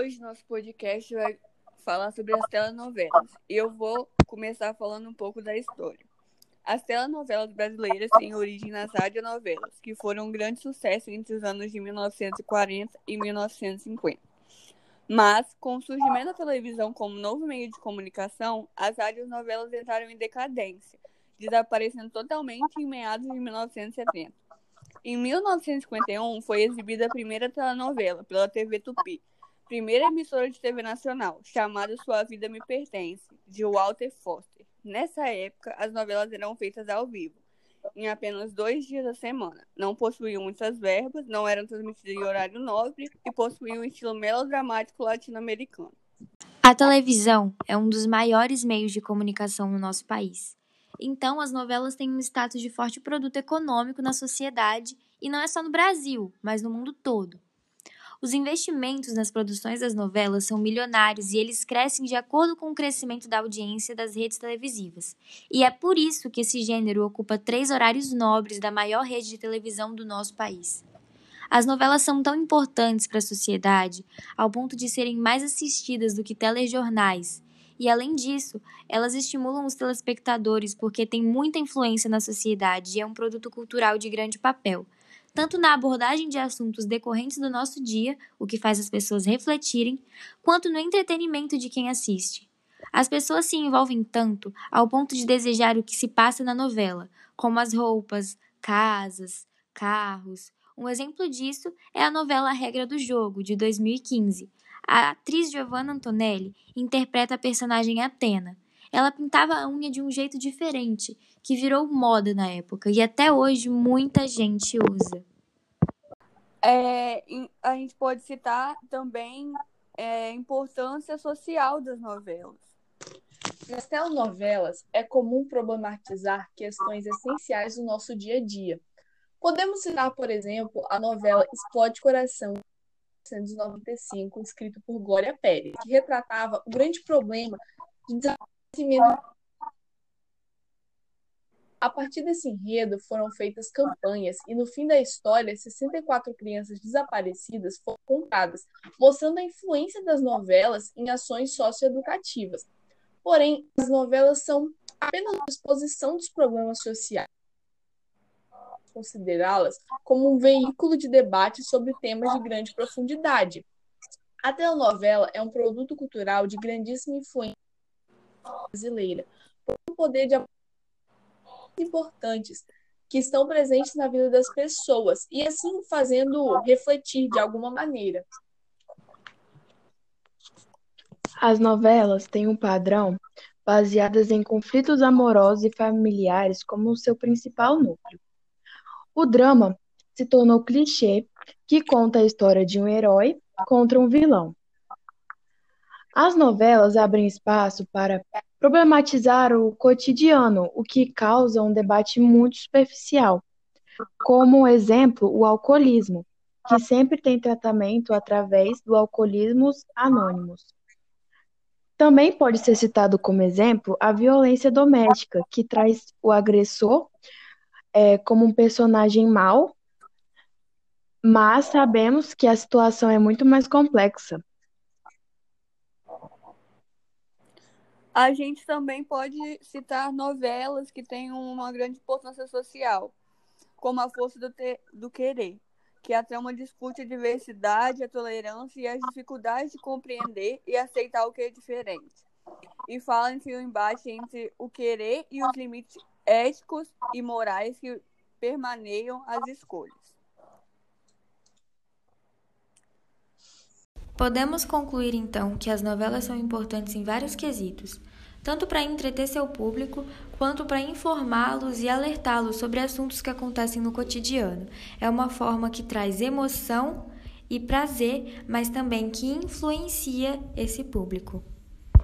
hoje nosso podcast vai falar sobre as telenovelas. E eu vou começar falando um pouco da história. As telenovelas brasileiras têm origem nas radionovelas, que foram um grande sucesso entre os anos de 1940 e 1950. Mas, com o surgimento da televisão como novo meio de comunicação, as radionovelas entraram em decadência, desaparecendo totalmente em meados de 1970. Em 1951, foi exibida a primeira telenovela pela TV Tupi, primeira emissora de TV nacional, chamada Sua Vida Me Pertence, de Walter Foster. Nessa época, as novelas eram feitas ao vivo, em apenas dois dias da semana. Não possuíam muitas verbas, não eram transmitidas em horário nobre e possuíam um estilo melodramático latino-americano. A televisão é um dos maiores meios de comunicação no nosso país. Então, as novelas têm um status de forte produto econômico na sociedade, e não é só no Brasil, mas no mundo todo. Os investimentos nas produções das novelas são milionários e eles crescem de acordo com o crescimento da audiência das redes televisivas. E é por isso que esse gênero ocupa três horários nobres da maior rede de televisão do nosso país. As novelas são tão importantes para a sociedade ao ponto de serem mais assistidas do que telejornais. E além disso, elas estimulam os telespectadores porque têm muita influência na sociedade e é um produto cultural de grande papel tanto na abordagem de assuntos decorrentes do nosso dia, o que faz as pessoas refletirem, quanto no entretenimento de quem assiste. As pessoas se envolvem tanto ao ponto de desejar o que se passa na novela, como as roupas, casas, carros. Um exemplo disso é a novela Regra do Jogo, de 2015. A atriz Giovanna Antonelli interpreta a personagem Atena. Ela pintava a unha de um jeito diferente, que virou moda na época e até hoje muita gente usa. É, a gente pode citar também é, a importância social das novelas. Nas telenovelas, é comum problematizar questões essenciais do nosso dia a dia. Podemos citar, por exemplo, a novela Explode Coração, de 1995, escrito por Glória Pérez, que retratava o grande problema de desaparecimento a partir desse enredo foram feitas campanhas e no fim da história, 64 crianças desaparecidas foram contadas, mostrando a influência das novelas em ações socioeducativas. Porém, as novelas são apenas a exposição dos problemas sociais. Considerá-las como um veículo de debate sobre temas de grande profundidade. A telenovela é um produto cultural de grandíssima influência brasileira, por um poder de importantes que estão presentes na vida das pessoas e assim fazendo refletir de alguma maneira. As novelas têm um padrão baseadas em conflitos amorosos e familiares como seu principal núcleo. O drama se tornou clichê que conta a história de um herói contra um vilão. As novelas abrem espaço para problematizar o cotidiano, o que causa um debate muito superficial. Como exemplo, o alcoolismo, que sempre tem tratamento através do alcoolismos anônimos. Também pode ser citado como exemplo a violência doméstica, que traz o agressor é, como um personagem mau, mas sabemos que a situação é muito mais complexa. A gente também pode citar novelas que têm uma grande importância social, como A Força do, Te do Querer, que a trama discute a diversidade, a tolerância e as dificuldades de compreender e aceitar o que é diferente. E fala em um embate entre o querer e os limites éticos e morais que permaneiam as escolhas. Podemos concluir então que as novelas são importantes em vários quesitos, tanto para entreter seu público quanto para informá-los e alertá-los sobre assuntos que acontecem no cotidiano. É uma forma que traz emoção e prazer, mas também que influencia esse público.